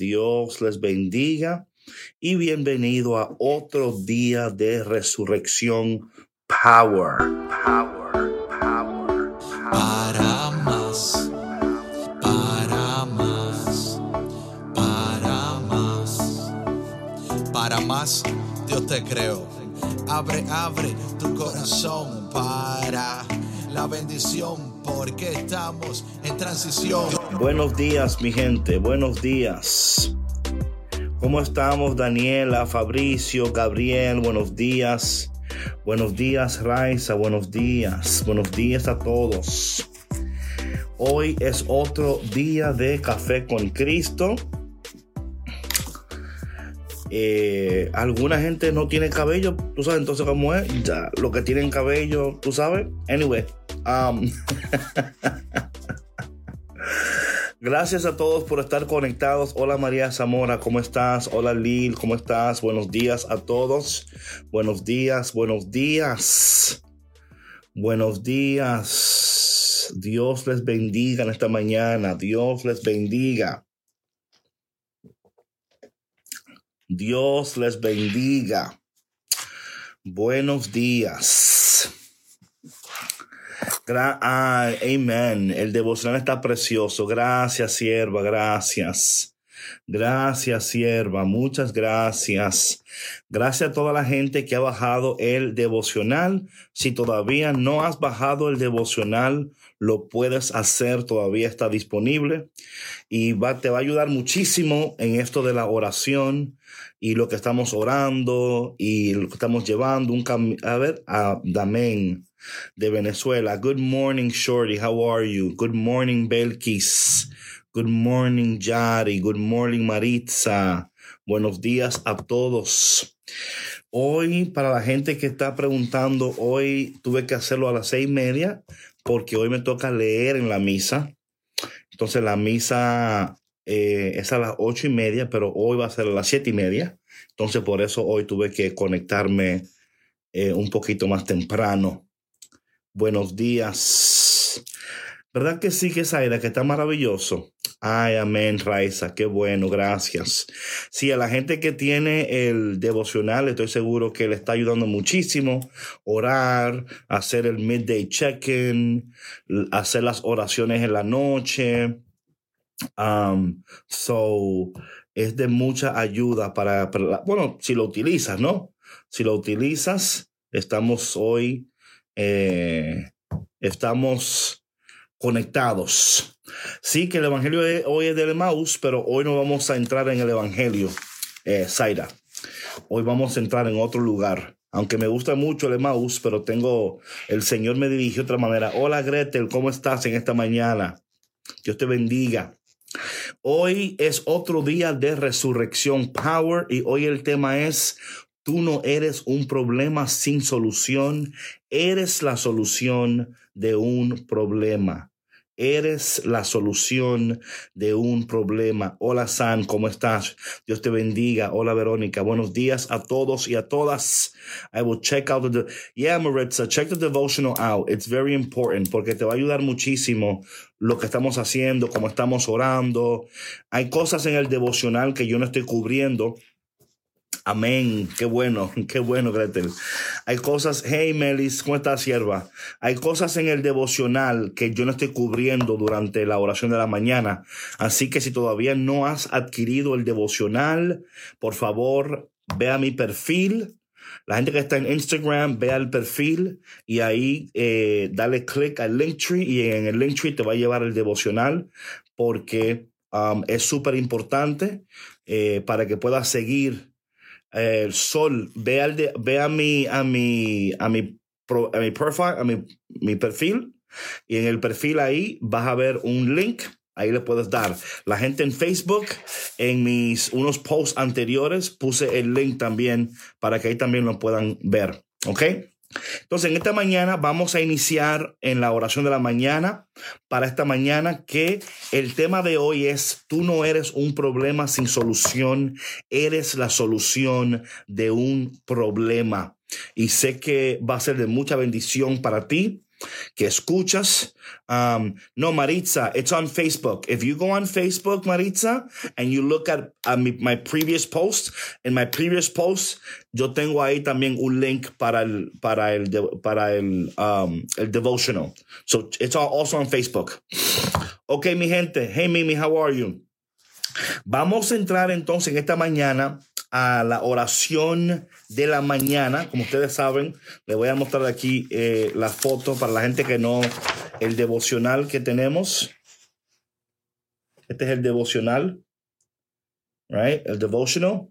Dios les bendiga y bienvenido a otro día de resurrección. Power, power, power. Para más, para más, para más, para más, Dios te creo. Abre, abre tu corazón para la bendición, porque estamos en transición. Buenos días, mi gente, buenos días. ¿Cómo estamos, Daniela, Fabricio, Gabriel? Buenos días. Buenos días, Raiza. Buenos días. Buenos días a todos. Hoy es otro día de café con Cristo. Eh, alguna gente no tiene cabello, tú sabes entonces cómo es. Ya, los que tienen cabello, tú sabes. Anyway, Gracias a todos por estar conectados. Hola María Zamora, ¿cómo estás? Hola Lil, ¿cómo estás? Buenos días a todos. Buenos días, buenos días. Buenos días. Dios les bendiga en esta mañana. Dios les bendiga. Dios les bendiga. Buenos días. Ah. El devocional está precioso. Gracias, sierva. Gracias. Gracias, sierva. Muchas gracias. Gracias a toda la gente que ha bajado el devocional. Si todavía no has bajado el devocional, lo puedes hacer. Todavía está disponible. Y te va a ayudar muchísimo en esto de la oración y lo que estamos orando y lo que estamos llevando. Un a ver, amén de Venezuela. Good morning, Shorty. How are you? Good morning, Belkis. Good morning, Yari. Good morning, Maritza. Buenos días a todos. Hoy, para la gente que está preguntando, hoy tuve que hacerlo a las seis y media porque hoy me toca leer en la misa. Entonces la misa eh, es a las ocho y media, pero hoy va a ser a las siete y media. Entonces por eso hoy tuve que conectarme eh, un poquito más temprano. Buenos días. ¿Verdad que sí que es aire, que está maravilloso? Ay, amén, Raiza, qué bueno, gracias. Sí, a la gente que tiene el devocional, estoy seguro que le está ayudando muchísimo. Orar, hacer el midday check-in, hacer las oraciones en la noche. Um, so, es de mucha ayuda para, para, bueno, si lo utilizas, ¿no? Si lo utilizas, estamos hoy eh, estamos conectados. Sí, que el Evangelio hoy es del Maus, pero hoy no vamos a entrar en el Evangelio, eh, Zaira. Hoy vamos a entrar en otro lugar. Aunque me gusta mucho el Maus, pero tengo, el Señor me dirige de otra manera. Hola Gretel, ¿cómo estás en esta mañana? Dios te bendiga. Hoy es otro día de resurrección power y hoy el tema es Tú no eres un problema sin solución, eres la solución de un problema. Eres la solución de un problema. Hola San, ¿cómo estás? Dios te bendiga. Hola Verónica. Buenos días a todos y a todas. I will check out the, yeah, Maritza, check the devotional out. It's very important porque te va a ayudar muchísimo lo que estamos haciendo, cómo estamos orando. Hay cosas en el devocional que yo no estoy cubriendo Amén. Qué bueno, qué bueno, Gretel. Hay cosas, hey Melis, ¿cómo estás, sierva? Hay cosas en el devocional que yo no estoy cubriendo durante la oración de la mañana. Así que si todavía no has adquirido el devocional, por favor, ve a mi perfil. La gente que está en Instagram, ve al perfil y ahí eh, dale click al Linktree y en el Linktree te va a llevar el devocional porque um, es súper importante eh, para que puedas seguir el sol, ve, al de, ve a mi, a mi, a mi, a mi profile, a mi, mi perfil, y en el perfil ahí vas a ver un link Ahí le puedes dar. La gente en Facebook, en mis unos posts anteriores, puse el link también para que ahí también lo puedan ver. ¿Ok? Entonces, en esta mañana vamos a iniciar en la oración de la mañana para esta mañana que el tema de hoy es, tú no eres un problema sin solución, eres la solución de un problema. Y sé que va a ser de mucha bendición para ti que escuchas. Um, no, Maritza, it's on Facebook. If you go on Facebook, Maritza, and you look at uh, my, previous post, in my previous post, yo tengo ahí también un link para el, para el, para el, um, el devotional. So it's also on Facebook. Okay, mi gente. Hey, Mimi, how are you? Vamos a entrar entonces en esta mañana a la oración de la mañana. Como ustedes saben, les voy a mostrar aquí eh, la foto para la gente que no, el devocional que tenemos. Este es el devocional, right? El devotional.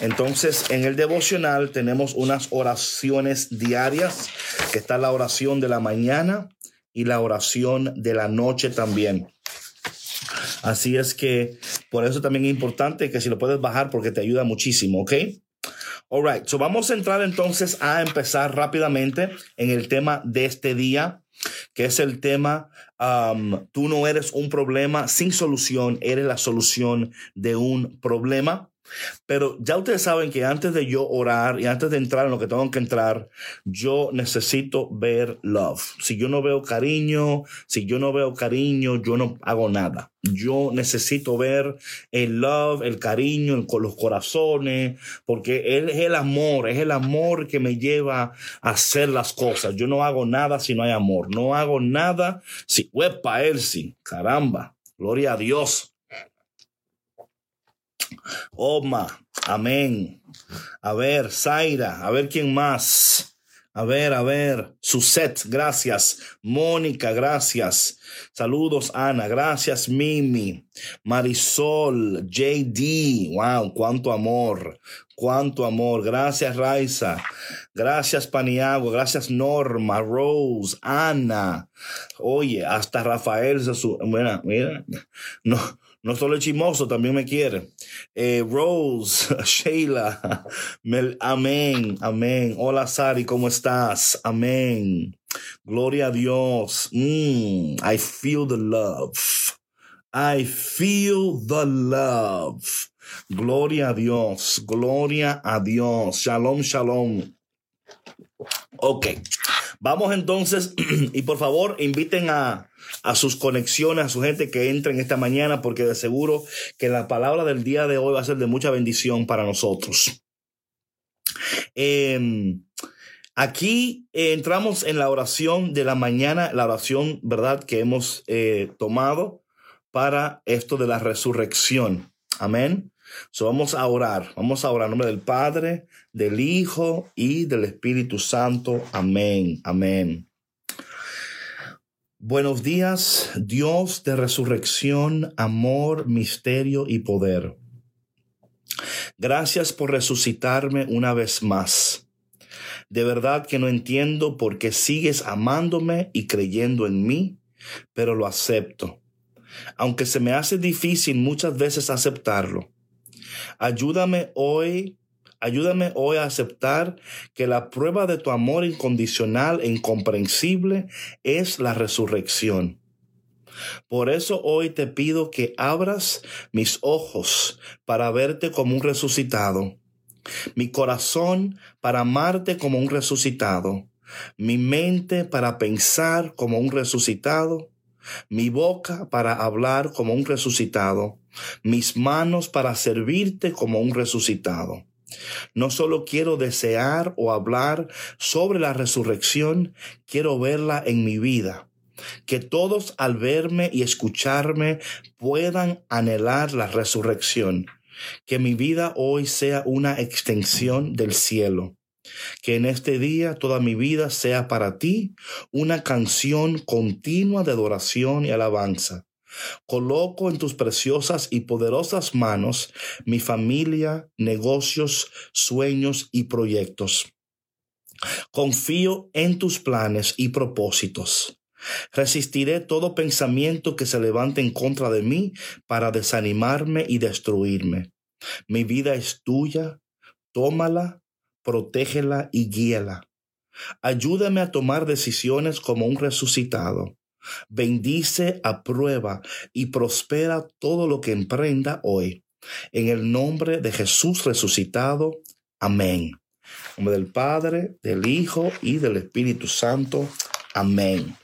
Entonces, en el devocional tenemos unas oraciones diarias, está la oración de la mañana y la oración de la noche también. Así es que por eso también es importante que si lo puedes bajar porque te ayuda muchísimo, ¿ok? Alright, so vamos a entrar entonces a empezar rápidamente en el tema de este día, que es el tema, um, tú no eres un problema sin solución, eres la solución de un problema. Pero ya ustedes saben que antes de yo orar y antes de entrar en lo que tengo que entrar, yo necesito ver love. Si yo no veo cariño, si yo no veo cariño, yo no hago nada. Yo necesito ver el love, el cariño con los corazones, porque él es el amor, es el amor que me lleva a hacer las cosas. Yo no hago nada si no hay amor. No hago nada si, huepa, él sí. Caramba, gloria a Dios. Oma, amén. A ver, Zaira, a ver quién más. A ver, a ver, Suset, gracias. Mónica, gracias. Saludos, Ana, gracias, Mimi. Marisol, JD, wow, cuánto amor, cuánto amor. Gracias, Raiza. Gracias, Paniagua. Gracias, Norma, Rose, Ana. Oye, hasta Rafael Mira, mira. No, no solo el chimoso, también me quiere. Eh, Rose, Sheila, amén, amén. Hola Sari, ¿cómo estás? Amén. Gloria a Dios. Mm, I feel the love. I feel the love. Gloria a Dios, gloria a Dios. Shalom, shalom. Ok, vamos entonces y por favor inviten a, a sus conexiones, a su gente que entren esta mañana, porque de seguro que la palabra del día de hoy va a ser de mucha bendición para nosotros. Em, aquí entramos en la oración de la mañana, la oración, ¿verdad?, que hemos eh, tomado para esto de la resurrección. Amén. So vamos a orar, vamos a orar en nombre del Padre, del Hijo y del Espíritu Santo. Amén, amén. Buenos días, Dios de resurrección, amor, misterio y poder. Gracias por resucitarme una vez más. De verdad que no entiendo por qué sigues amándome y creyendo en mí, pero lo acepto. Aunque se me hace difícil muchas veces aceptarlo. Ayúdame hoy Ayúdame hoy a aceptar que la prueba de tu amor incondicional e incomprensible es la resurrección. Por eso hoy te pido que abras mis ojos para verte como un resucitado, mi corazón para amarte como un resucitado, mi mente para pensar como un resucitado, mi boca para hablar como un resucitado, mis manos para servirte como un resucitado. No solo quiero desear o hablar sobre la resurrección, quiero verla en mi vida. Que todos al verme y escucharme puedan anhelar la resurrección. Que mi vida hoy sea una extensión del cielo. Que en este día toda mi vida sea para ti una canción continua de adoración y alabanza Coloco en tus preciosas y poderosas manos mi familia, negocios, sueños y proyectos. Confío en tus planes y propósitos. Resistiré todo pensamiento que se levante en contra de mí para desanimarme y destruirme. Mi vida es tuya, tómala, protégela y guíala. Ayúdame a tomar decisiones como un resucitado bendice, aprueba y prospera todo lo que emprenda hoy. En el nombre de Jesús resucitado. Amén. En nombre del Padre, del Hijo y del Espíritu Santo. Amén.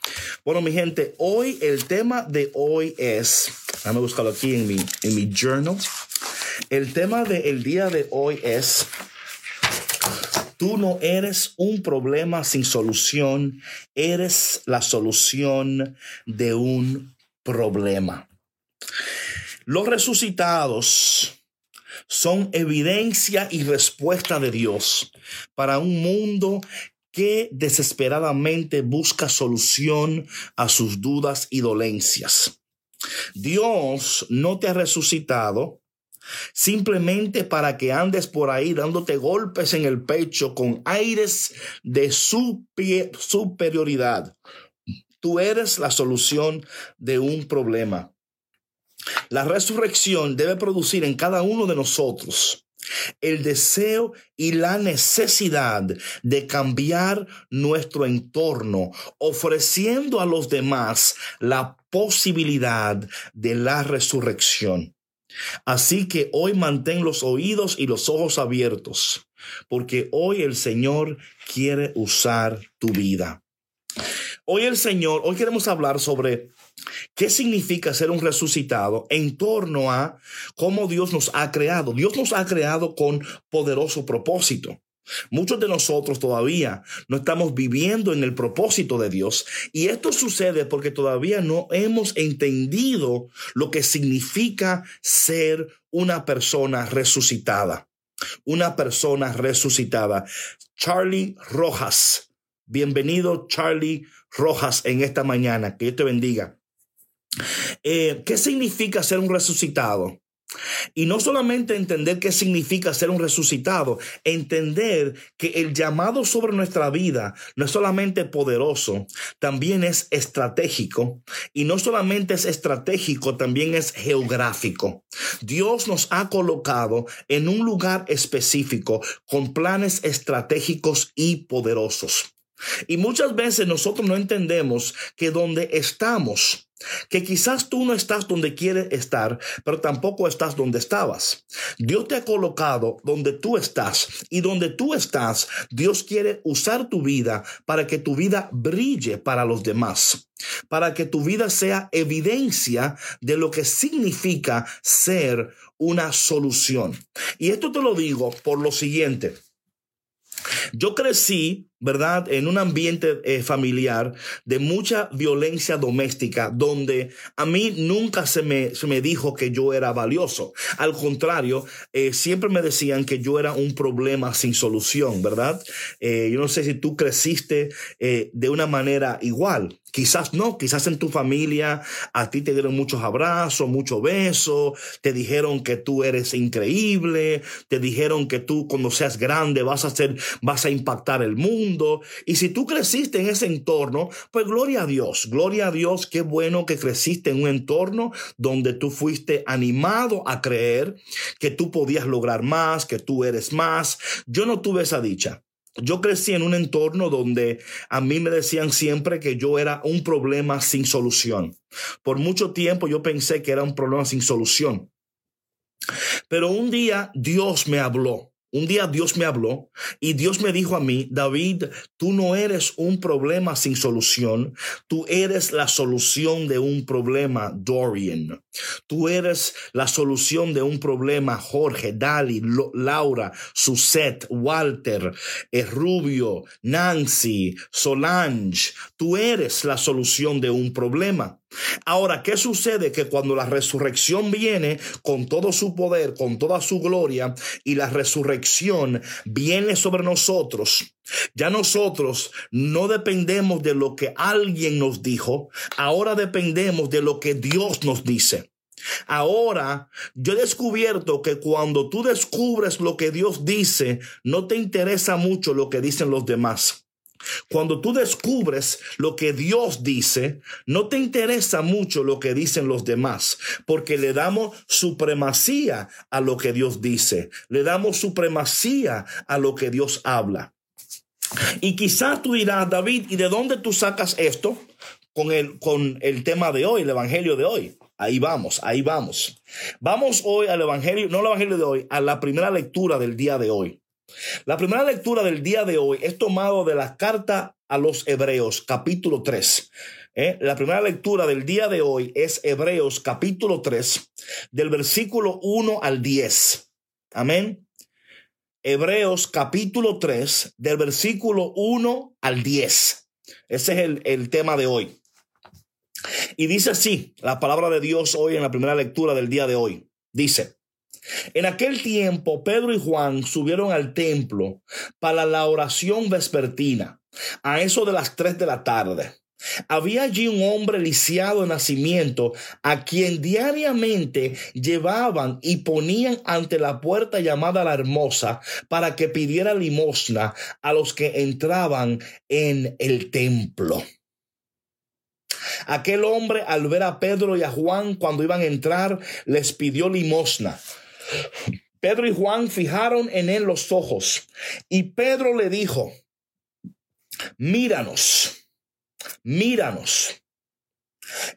Bueno, mi gente, hoy el tema de hoy es, déjame buscarlo aquí en mi, en mi journal. El tema del día de hoy es, tú no eres un problema sin solución, eres la solución de un problema. Los resucitados son evidencia y respuesta de Dios para un mundo que desesperadamente busca solución a sus dudas y dolencias. Dios no te ha resucitado simplemente para que andes por ahí dándote golpes en el pecho con aires de superioridad. Tú eres la solución de un problema. La resurrección debe producir en cada uno de nosotros el deseo y la necesidad de cambiar nuestro entorno, ofreciendo a los demás la posibilidad de la resurrección. Así que hoy mantén los oídos y los ojos abiertos, porque hoy el Señor quiere usar tu vida. Hoy el Señor, hoy queremos hablar sobre ¿Qué significa ser un resucitado en torno a cómo Dios nos ha creado? Dios nos ha creado con poderoso propósito. Muchos de nosotros todavía no estamos viviendo en el propósito de Dios y esto sucede porque todavía no hemos entendido lo que significa ser una persona resucitada. Una persona resucitada. Charlie Rojas. Bienvenido Charlie Rojas en esta mañana. Que Dios te bendiga. Eh, ¿Qué significa ser un resucitado? Y no solamente entender qué significa ser un resucitado, entender que el llamado sobre nuestra vida no es solamente poderoso, también es estratégico. Y no solamente es estratégico, también es geográfico. Dios nos ha colocado en un lugar específico con planes estratégicos y poderosos. Y muchas veces nosotros no entendemos que donde estamos, que quizás tú no estás donde quieres estar, pero tampoco estás donde estabas. Dios te ha colocado donde tú estás y donde tú estás, Dios quiere usar tu vida para que tu vida brille para los demás, para que tu vida sea evidencia de lo que significa ser una solución. Y esto te lo digo por lo siguiente. Yo crecí ¿verdad? En un ambiente eh, familiar de mucha violencia doméstica, donde a mí nunca se me, se me dijo que yo era valioso. Al contrario, eh, siempre me decían que yo era un problema sin solución, ¿verdad? Eh, yo no sé si tú creciste de una manera igual. Quizás no, quizás en tu familia a ti te dieron muchos abrazos, muchos besos, te dijeron que tú eres increíble, te dijeron que tú cuando seas grande vas a ser, vas a impactar el mundo y si tú creciste en ese entorno, pues gloria a Dios, gloria a Dios, qué bueno que creciste en un entorno donde tú fuiste animado a creer que tú podías lograr más, que tú eres más. Yo no tuve esa dicha. Yo crecí en un entorno donde a mí me decían siempre que yo era un problema sin solución. Por mucho tiempo yo pensé que era un problema sin solución. Pero un día Dios me habló un día Dios me habló y Dios me dijo a mí, David, tú no eres un problema sin solución, tú eres la solución de un problema, Dorian. Tú eres la solución de un problema, Jorge, Dali, Laura, Suset, Walter, eh, Rubio, Nancy, Solange. Tú eres la solución de un problema. Ahora, ¿qué sucede? Que cuando la resurrección viene con todo su poder, con toda su gloria, y la resurrección viene sobre nosotros, ya nosotros no dependemos de lo que alguien nos dijo, ahora dependemos de lo que Dios nos dice. Ahora, yo he descubierto que cuando tú descubres lo que Dios dice, no te interesa mucho lo que dicen los demás. Cuando tú descubres lo que Dios dice, no te interesa mucho lo que dicen los demás, porque le damos supremacía a lo que Dios dice, le damos supremacía a lo que Dios habla. Y quizás tú dirás, David, ¿y de dónde tú sacas esto con el, con el tema de hoy, el Evangelio de hoy? Ahí vamos, ahí vamos. Vamos hoy al Evangelio, no al Evangelio de hoy, a la primera lectura del día de hoy. La primera lectura del día de hoy es tomado de la carta a los Hebreos, capítulo 3. ¿eh? La primera lectura del día de hoy es Hebreos, capítulo 3, del versículo 1 al 10. Amén. Hebreos, capítulo 3, del versículo 1 al 10. Ese es el, el tema de hoy. Y dice así la palabra de Dios hoy en la primera lectura del día de hoy. Dice, en aquel tiempo Pedro y Juan subieron al templo para la oración vespertina, a eso de las tres de la tarde. Había allí un hombre lisiado de nacimiento, a quien diariamente llevaban y ponían ante la puerta llamada la hermosa, para que pidiera limosna a los que entraban en el templo. Aquel hombre, al ver a Pedro y a Juan cuando iban a entrar, les pidió limosna. Pedro y Juan fijaron en él los ojos y Pedro le dijo, míranos, míranos.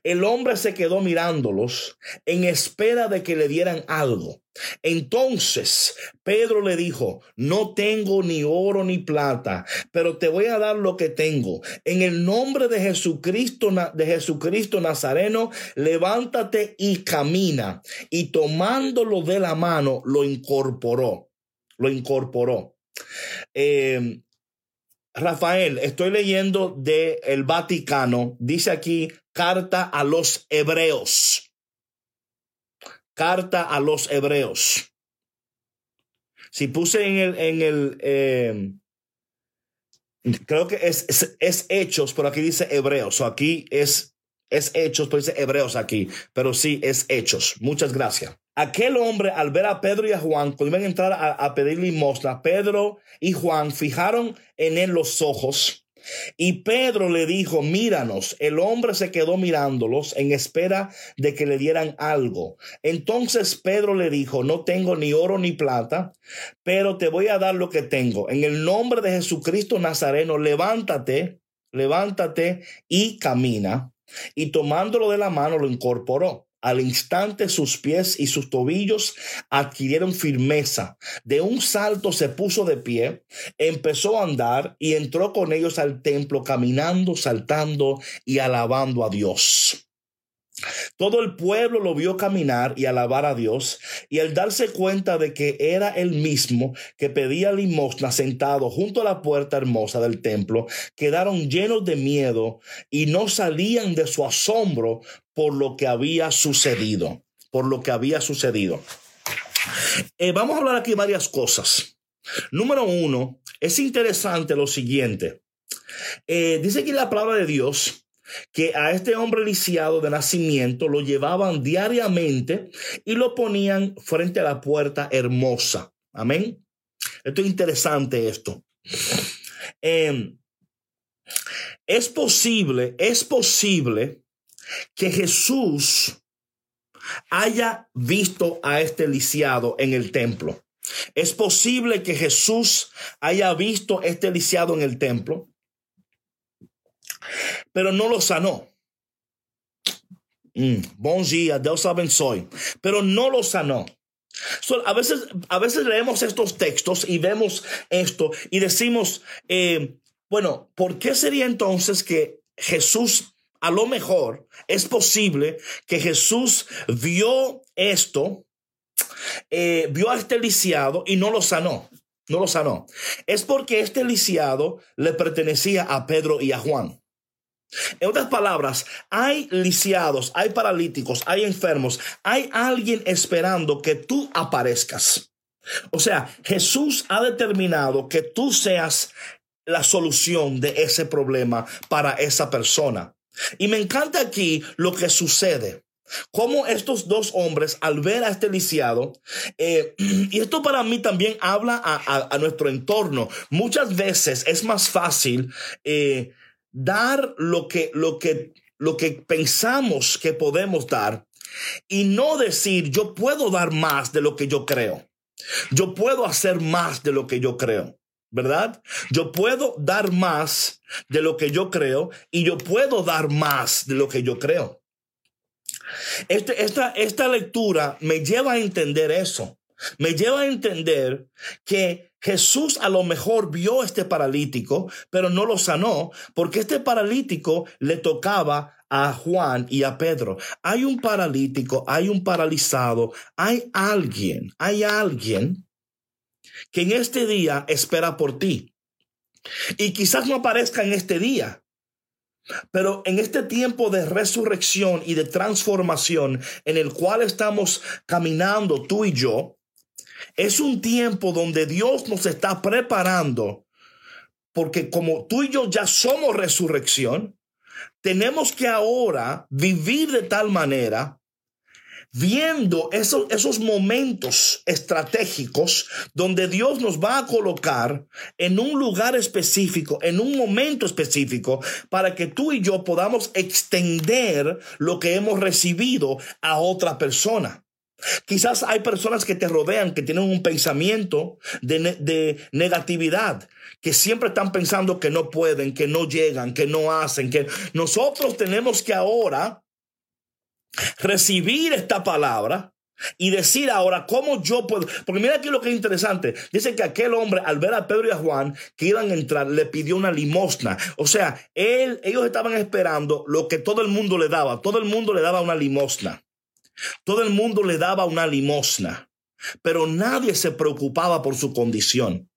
El hombre se quedó mirándolos en espera de que le dieran algo. Entonces Pedro le dijo, no tengo ni oro ni plata, pero te voy a dar lo que tengo. En el nombre de Jesucristo, de Jesucristo Nazareno, levántate y camina. Y tomándolo de la mano, lo incorporó. Lo incorporó. Eh, Rafael, estoy leyendo de el Vaticano, dice aquí carta a los hebreos. Carta a los hebreos. Si puse en el, en el eh, creo que es, es, hechos, pero aquí dice hebreos. O aquí es, es hechos, pero dice hebreos aquí. Pero sí es hechos. Muchas gracias. Aquel hombre, al ver a Pedro y a Juan, cuando iban a entrar a, a pedir limosna, Pedro y Juan fijaron en él los ojos. Y Pedro le dijo, míranos, el hombre se quedó mirándolos en espera de que le dieran algo. Entonces Pedro le dijo, no tengo ni oro ni plata, pero te voy a dar lo que tengo. En el nombre de Jesucristo Nazareno, levántate, levántate y camina. Y tomándolo de la mano lo incorporó. Al instante sus pies y sus tobillos adquirieron firmeza. De un salto se puso de pie, empezó a andar y entró con ellos al templo caminando, saltando y alabando a Dios. Todo el pueblo lo vio caminar y alabar a Dios, y al darse cuenta de que era el mismo que pedía limosna sentado junto a la puerta hermosa del templo, quedaron llenos de miedo y no salían de su asombro por lo que había sucedido, por lo que había sucedido. Eh, vamos a hablar aquí varias cosas. Número uno, es interesante lo siguiente. Eh, dice aquí la palabra de Dios que a este hombre lisiado de nacimiento lo llevaban diariamente y lo ponían frente a la puerta hermosa. Amén. Esto es interesante esto. Em, es posible, es posible que Jesús haya visto a este lisiado en el templo. Es posible que Jesús haya visto este lisiado en el templo pero no lo sanó. Mm, bon día, Dios abençoe. Pero no lo sanó. a, veces, a veces leemos estos textos y vemos esto y decimos, eh, bueno, ¿por qué sería entonces que Jesús, a lo mejor, es posible que Jesús vio esto, eh, vio a este lisiado y no lo sanó? No lo sanó. Es porque este lisiado le pertenecía a Pedro y a Juan. En otras palabras, hay lisiados, hay paralíticos, hay enfermos, hay alguien esperando que tú aparezcas. O sea, Jesús ha determinado que tú seas la solución de ese problema para esa persona. Y me encanta aquí lo que sucede. Cómo estos dos hombres, al ver a este lisiado, eh, y esto para mí también habla a, nuestro entorno, muchas veces es más fácil eh, dar lo que, lo que, lo que pensamos que podemos dar y no decir yo puedo dar más de lo que yo creo. Yo puedo hacer más de lo que yo creo. ¿Verdad? Yo puedo dar más de lo que yo creo y yo puedo dar más de lo que yo creo. Este, esta, esta lectura me lleva a entender eso. Me lleva a entender que Jesús a lo mejor vio este paralítico, pero no lo sanó, porque este paralítico le tocaba a Juan y a Pedro. Hay un paralítico, hay un paralizado, hay alguien, hay alguien que en este día espera por ti. Y quizás no aparezca en este día, pero en este tiempo de resurrección y de transformación en el cual estamos caminando tú y yo, es un tiempo donde Dios nos está preparando, porque como tú y yo ya somos resurrección, tenemos que ahora vivir de tal manera viendo esos, esos momentos estratégicos donde Dios nos va a colocar en un lugar específico, en un momento específico, para que tú y yo podamos extender lo que hemos recibido a otra persona. Quizás hay personas que te rodean que tienen un pensamiento de, de, negatividad, que siempre están pensando que no pueden, que no llegan, que no hacen, que nosotros tenemos que ahora recibir esta palabra y decir ahora cómo yo puedo. Porque mira aquí lo que es interesante. Dice que aquel hombre, al ver a Pedro y a Juan que iban a entrar, le pidió una limosna. O sea, él, ellos estaban esperando lo que todo el mundo le daba. Todo el mundo le daba una limosna. Todo el mundo le daba una limosna. Pero nadie se preocupaba por su condición.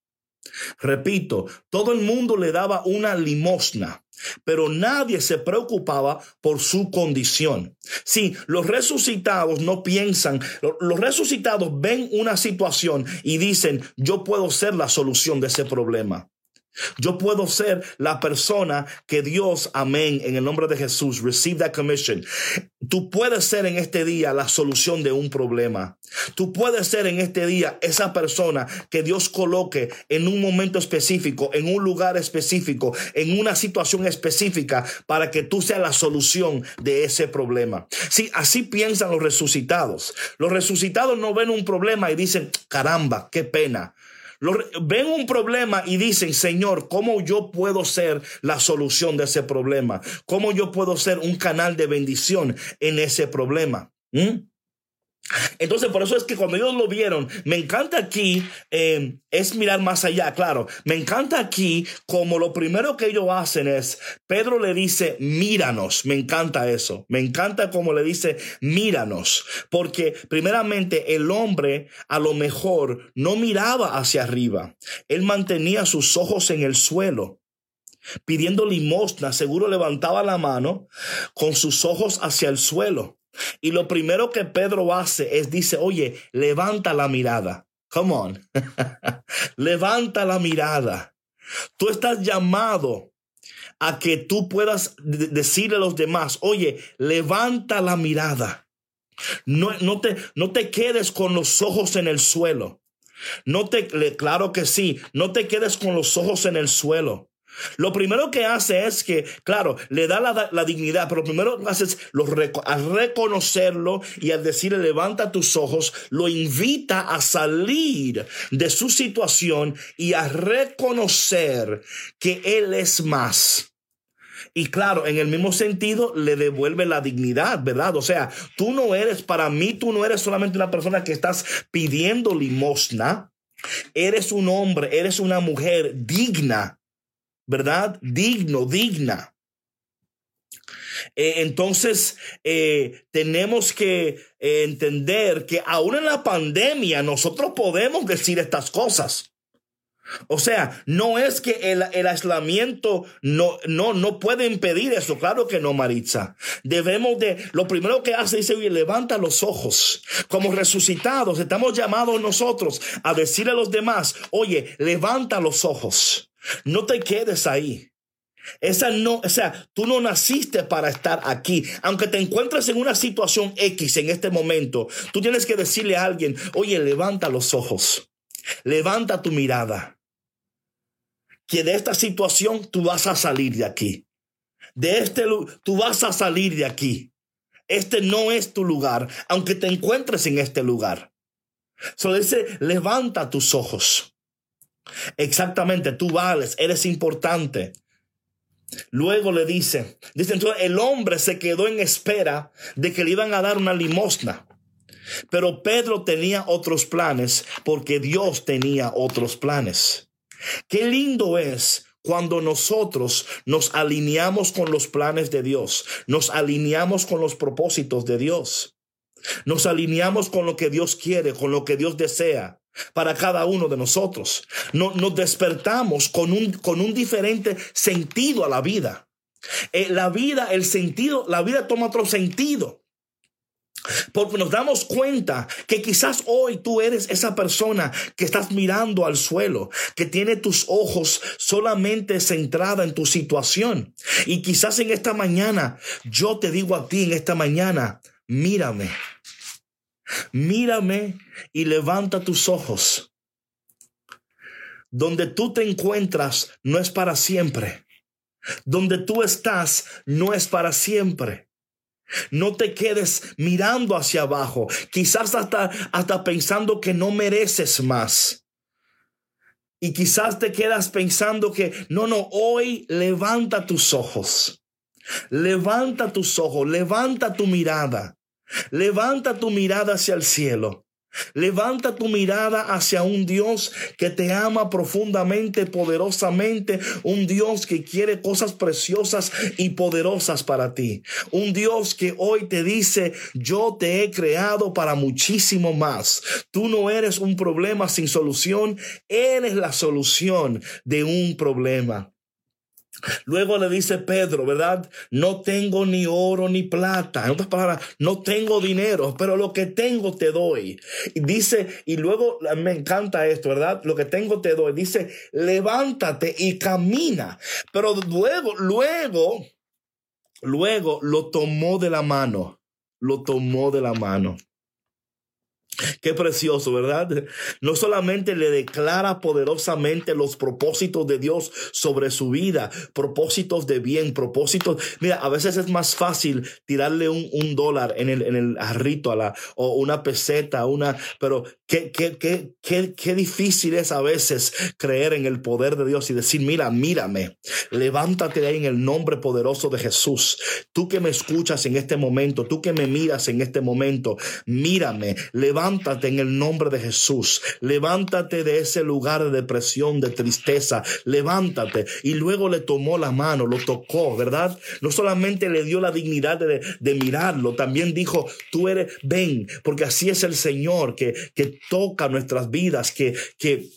Repito, todo el mundo le daba una limosna, pero nadie se preocupaba por su condición. Sí, los resucitados no piensan, los resucitados ven una situación y dicen, yo puedo ser la solución de ese problema. Yo puedo ser la persona que Dios, amén, en el nombre de Jesús, receive that commission. Tú puedes ser en este día la solución de un problema. Tú puedes ser en este día esa persona que Dios coloque en un momento específico, en un lugar específico, en una situación específica para que tú seas la solución de ese problema. Sí, así piensan los resucitados. Los resucitados no ven un problema y dicen, caramba, qué pena ven un problema y dicen, Señor, ¿cómo yo puedo ser la solución de ese problema? ¿Cómo yo puedo ser un canal de bendición en ese problema? ¿Mm? Entonces, por eso es que cuando ellos lo vieron, me encanta aquí, eh, es mirar más allá, claro, me encanta aquí como lo primero que ellos hacen es, Pedro le dice, míranos, me encanta eso, me encanta como le dice, míranos, porque primeramente el hombre a lo mejor no miraba hacia arriba, él mantenía sus ojos en el suelo pidiendo limosna, seguro levantaba la mano con sus ojos hacia el suelo. Y lo primero que Pedro hace es dice, oye, levanta la mirada. Come on. levanta la mirada. Tú estás llamado a que tú puedas decirle a los demás, oye, levanta la mirada. No, no, te, no te quedes con los ojos en el suelo. No te, claro que sí, no te quedes con los ojos en el suelo. Lo primero que hace es que, claro, le da la, dignidad, pero lo primero que hace es lo, reconocerlo y al decirle levanta tus ojos, lo invita a salir de su situación y a reconocer que Él es más. Y claro, en el mismo sentido, le devuelve la dignidad, ¿verdad? O sea, tú no eres, para mí, tú no eres solamente una persona que estás pidiendo limosna. Eres un hombre, eres una mujer digna ¿verdad? Digno, digna. Eh, entonces, eh, tenemos que eh, entender que aún en la pandemia nosotros podemos decir estas cosas. O sea, no es que el, el, aislamiento no, no, no puede impedir eso. Claro que no, Maritza. Debemos de, lo primero que hace dice, levanta los ojos. Como resucitados, estamos llamados nosotros a decirle a los demás, oye, levanta los ojos. No te quedes ahí. Esa no, o sea, tú no naciste para estar aquí. Aunque te encuentres en una situación X en este momento, tú tienes que decirle a alguien, oye, levanta los ojos, levanta tu mirada. Que de esta situación tú vas a salir de aquí. De este, tú vas a salir de aquí. Este no es tu lugar, aunque te encuentres en este lugar. Solo dice, levanta tus ojos. Exactamente, tú vales, eres importante. Luego le dice, dice entonces el hombre se quedó en espera de que le iban a dar una limosna. Pero Pedro tenía otros planes porque Dios tenía otros planes. Qué lindo es cuando nosotros nos alineamos con los planes de Dios, nos alineamos con los propósitos de Dios, nos alineamos con lo que Dios quiere, con lo que Dios desea para cada uno de nosotros. nos despertamos con un, con un diferente sentido a la vida. Eh, la vida, el sentido, la vida toma otro sentido. Porque nos damos cuenta que quizás hoy tú eres esa persona que estás mirando al suelo, que tiene tus ojos solamente centrada en tu situación. Y quizás en esta mañana, yo te digo a ti en esta mañana, mírame, mírame y levanta tus ojos. Donde tú te encuentras no es para siempre. Donde tú estás no es para siempre. No te quedes mirando hacia abajo, quizás hasta, hasta pensando que no mereces más. Y quizás te quedas pensando que, no, no, hoy levanta tus ojos. Levanta tus ojos, levanta tu mirada. Levanta tu mirada hacia el cielo. Levanta tu mirada hacia un Dios que te ama profundamente, poderosamente, un Dios que quiere cosas preciosas y poderosas para ti, un Dios que hoy te dice, yo te he creado para muchísimo más. Tú no eres un problema sin solución, eres la solución de un problema. Luego le dice Pedro, ¿verdad? No tengo ni oro ni plata. En otras palabras, no tengo dinero, pero lo que tengo te doy. Y dice, y luego me encanta esto, ¿verdad? Lo que tengo te doy. Dice, levántate y camina. Pero luego, luego, luego lo tomó de la mano. Lo tomó de la mano. Qué precioso, ¿verdad? No solamente le declara poderosamente los propósitos de Dios sobre su vida, propósitos de bien, propósitos. Mira, a veces es más fácil tirarle un, un dólar en el, en el arrito a la, o una peseta, una, pero qué, qué, qué, qué, qué difícil es a veces creer en el poder de Dios y decir, mira, mírame, levántate ahí en el nombre poderoso de Jesús. Tú que me escuchas en este momento, tú que me miras en este momento, mírame, levántate levántate en el nombre de Jesús. Levántate de ese lugar de depresión, de tristeza. Levántate. Y luego le tomó la mano, lo tocó, ¿verdad? No solamente le dio la dignidad de, de mirarlo, también dijo, tú eres, ven, porque así es el Señor que, que toca nuestras vidas, que, que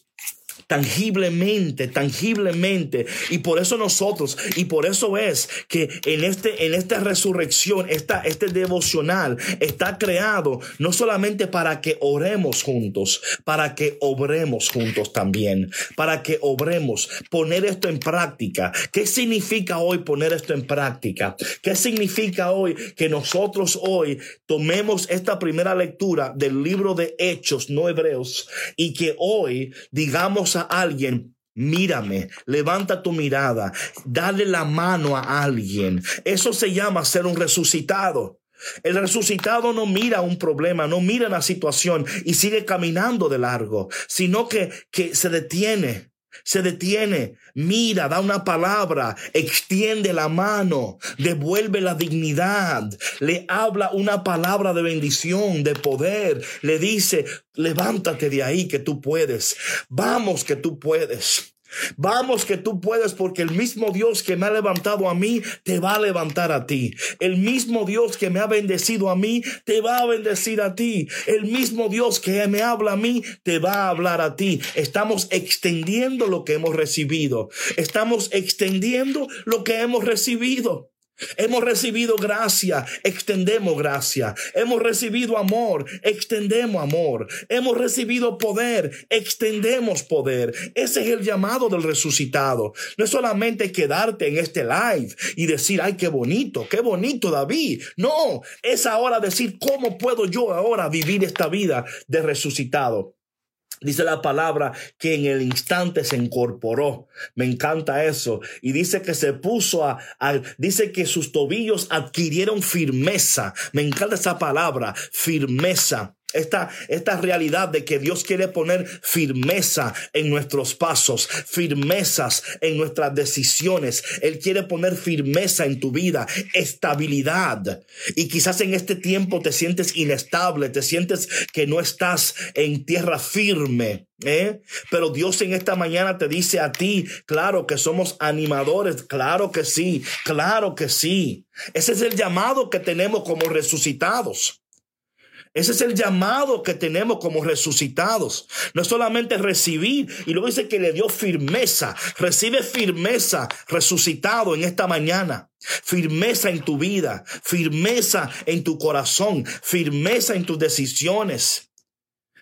tangiblemente, tangiblemente. Y por eso nosotros, y por eso es que en, este, en esta resurrección, esta, este devocional está creado no solamente para que oremos juntos, para que obremos juntos también, para que obremos, poner esto en práctica. ¿Qué significa hoy poner esto en práctica? ¿Qué significa hoy que nosotros hoy tomemos esta primera lectura del libro de Hechos, no hebreos, y que hoy digamos a alguien, Mírame, levanta tu mirada, dale la mano a alguien. Eso se llama ser un resucitado. El resucitado no mira un problema, no mira la situación y sigue caminando de largo, sino que, que se detiene se detiene, mira, da una palabra, extiende la mano, devuelve la dignidad, le habla una palabra de bendición, de poder, le dice, levántate de ahí que tú puedes, vamos que tú puedes. Vamos que tú puedes porque el mismo Dios que me ha levantado a mí te va a levantar a ti. El mismo Dios que me ha bendecido a mí te va a bendecir a ti. El mismo Dios que me habla a mí te va a hablar a ti. Estamos extendiendo lo que hemos recibido. Estamos extendiendo lo que hemos recibido. Hemos recibido gracia, extendemos gracia. Hemos recibido amor, extendemos amor. Hemos recibido poder, extendemos poder. Ese es el llamado del resucitado. No es solamente quedarte en este live y decir, ay, qué bonito, qué bonito David. No, es ahora decir, ¿cómo puedo yo ahora vivir esta vida de resucitado? Dice la palabra que en el instante se incorporó. Me encanta eso. Y dice que se puso a, dice que sus tobillos adquirieron firmeza. Me encanta esa palabra, firmeza. Esta, esta realidad de que Dios quiere poner firmeza en nuestros pasos, firmezas en nuestras decisiones. Él quiere poner firmeza en tu vida, estabilidad. Y quizás en este tiempo te sientes inestable, te sientes que no estás en tierra firme. ¿Eh? Pero Dios en esta mañana te dice a ti, claro que somos animadores, claro que sí, claro que sí. Ese es el llamado que tenemos como resucitados. Ese es el llamado que tenemos como resucitados. No solamente recibir, y luego dice que le dio firmeza. Recibe firmeza resucitado en esta mañana. Firmeza en tu vida, firmeza en tu corazón, firmeza en tus decisiones.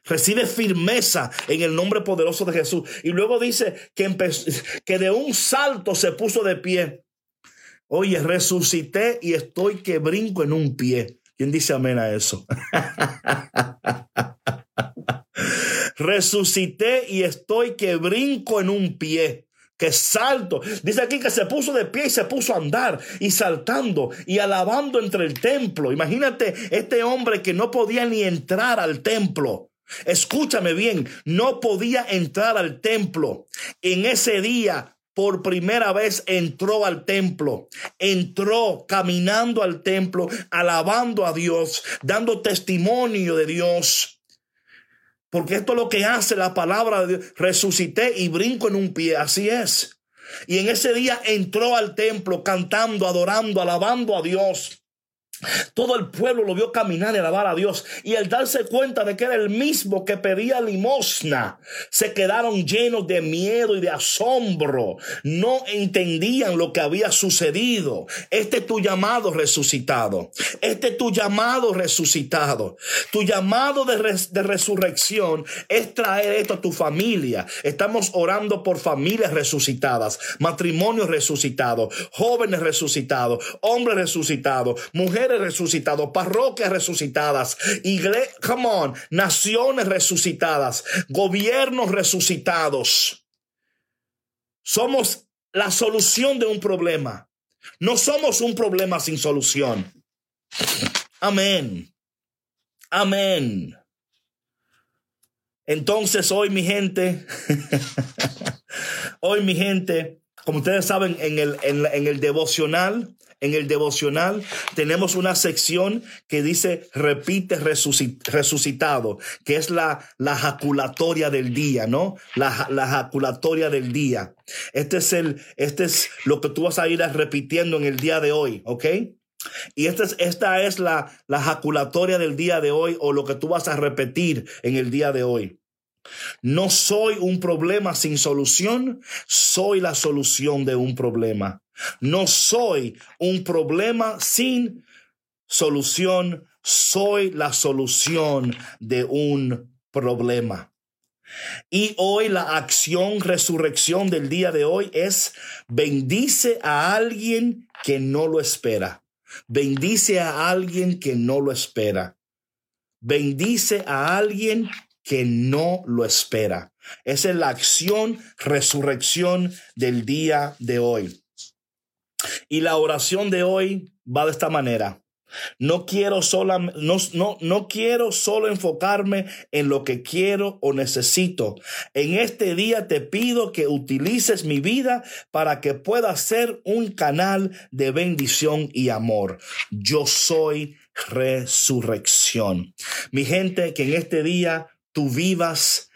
Recibe firmeza en el nombre poderoso de Jesús. Y luego dice que, que de un salto se puso de pie. Oye, resucité y estoy que brinco en un pie. ¿Quién dice amén a eso? Resucité y estoy que brinco en un pie que salto. Dice aquí que se puso de pie y se puso a andar y saltando y alabando entre el templo. Imagínate este hombre que no podía ni entrar al templo. Escúchame bien, no podía entrar al templo. En ese día por primera vez entró al templo, entró caminando al templo, alabando a Dios, dando testimonio de Dios. Porque esto es lo que hace la palabra de Dios. Resucité y brinco en un pie, así es. Y en ese día entró al templo cantando, adorando, alabando a Dios. Todo el pueblo lo vio caminar y alabar a Dios. Y al darse cuenta de que era el mismo que pedía limosna, se quedaron llenos de miedo y de asombro. No entendían lo que había sucedido. Este es tu llamado resucitado. Este es tu llamado resucitado. Tu llamado de, de resurrección es traer esto a tu familia. Estamos orando por familias resucitadas, matrimonios resucitados, jóvenes resucitados, hombres resucitados, mujeres resucitados, parroquias resucitadas, iglesia, come on, naciones resucitadas, gobiernos resucitados. Somos la solución de un problema. No somos un problema sin solución. Amén. Amén. Entonces hoy mi gente, hoy mi gente, como ustedes saben, en el, en el devocional en el devocional tenemos una sección que dice repite resucitado, que es la, la jaculatoria del día, ¿no? La, la jaculatoria del día. Este es el, este es lo que tú vas a ir repitiendo en el día de hoy, ¿ok? Y esta es, esta es la, la jaculatoria del día de hoy o lo que tú vas a repetir en el día de hoy. No soy un problema sin solución, soy la solución de un problema. No soy un problema sin solución, soy la solución de un problema. Y hoy la acción resurrección del día de hoy es bendice a alguien que no lo espera. Bendice a alguien que no lo espera. Bendice a alguien que no lo espera. Esa es la acción resurrección del día de hoy. Y la oración de hoy va de esta manera. No quiero, sola, no, no, no quiero solo enfocarme en lo que quiero o necesito. En este día te pido que utilices mi vida para que pueda ser un canal de bendición y amor. Yo soy resurrección. Mi gente, que en este día tú vivas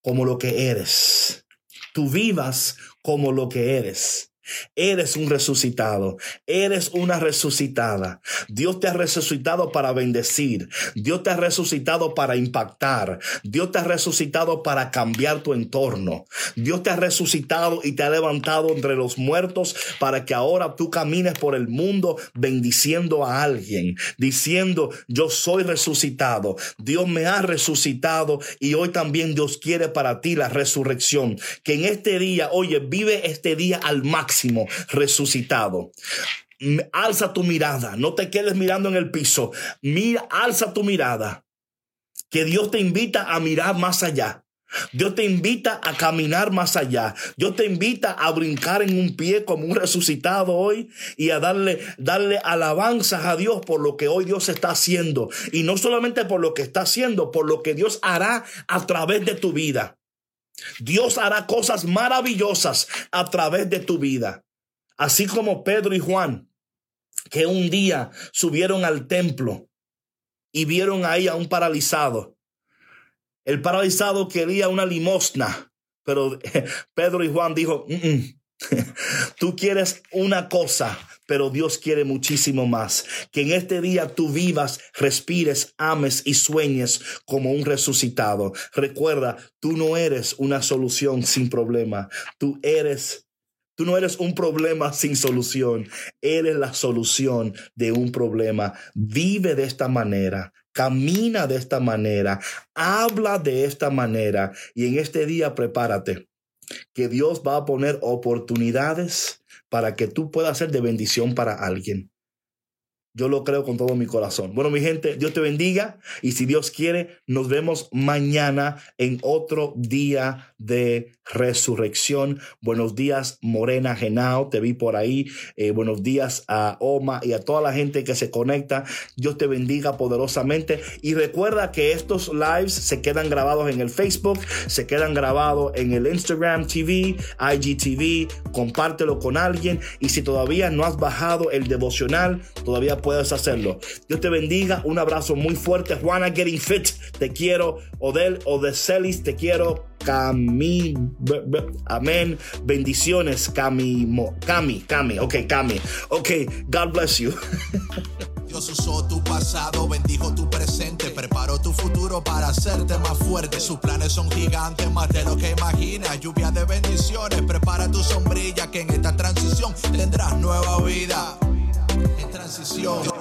como lo que eres. Tú vivas como lo que eres. Eres un resucitado, eres una resucitada. Dios te ha resucitado para bendecir, Dios te ha resucitado para impactar, Dios te ha resucitado para cambiar tu entorno. Dios te ha resucitado y te ha levantado entre los muertos para que ahora tú camines por el mundo bendiciendo a alguien, diciendo, yo soy resucitado, Dios me ha resucitado y hoy también Dios quiere para ti la resurrección. Que en este día, oye, vive este día al máximo resucitado. Alza tu mirada, no te quedes mirando en el piso. Mira, alza tu mirada. Que Dios te invita a mirar más allá. Dios te invita a caminar más allá. Dios te invita a brincar en un pie como un resucitado hoy y a darle, darle alabanzas a Dios por lo que hoy Dios está haciendo. Y no solamente por lo que está haciendo, por lo que Dios hará a través de tu vida. Dios hará cosas maravillosas a través de tu vida. Así como Pedro y Juan, que un día subieron al templo y vieron ahí a un paralizado. El paralizado quería una limosna, pero Pedro y Juan dijo, tú quieres una cosa, pero Dios quiere muchísimo más. Que en este día tú vivas, respires, ames y sueñes como un resucitado. Recuerda, tú no eres una solución sin problema. Tú eres Tú no eres un problema sin solución, eres la solución de un problema. Vive de esta manera, camina de esta manera, habla de esta manera y en este día prepárate que Dios va a poner oportunidades para que tú puedas ser de bendición para alguien. Yo lo creo con todo mi corazón. Bueno, mi gente, Dios te bendiga y si Dios quiere, nos vemos mañana en otro día de resurrección. Buenos días, Morena Genao, te vi por ahí. Eh, buenos días a Oma y a toda la gente que se conecta. Dios te bendiga poderosamente y recuerda que estos lives se quedan grabados en el Facebook, se quedan grabados en el Instagram TV, IGTV. Compártelo con alguien y si todavía no has bajado el devocional, todavía puedes hacerlo. Dios te bendiga. Un abrazo muy fuerte. Juana Getting Fit, te quiero. Odel Celis, te quiero. Cami, amén. Bendiciones, Cami, Cami, Cami, ok, Cami. Ok, God bless you. Dios usó tu pasado, bendijo tu presente, preparó tu futuro para hacerte más fuerte. Sus planes son gigantes, más de lo que imaginas. Lluvia de bendiciones, prepara tu sombrilla que en esta transición tendrás nueva vida. En transición.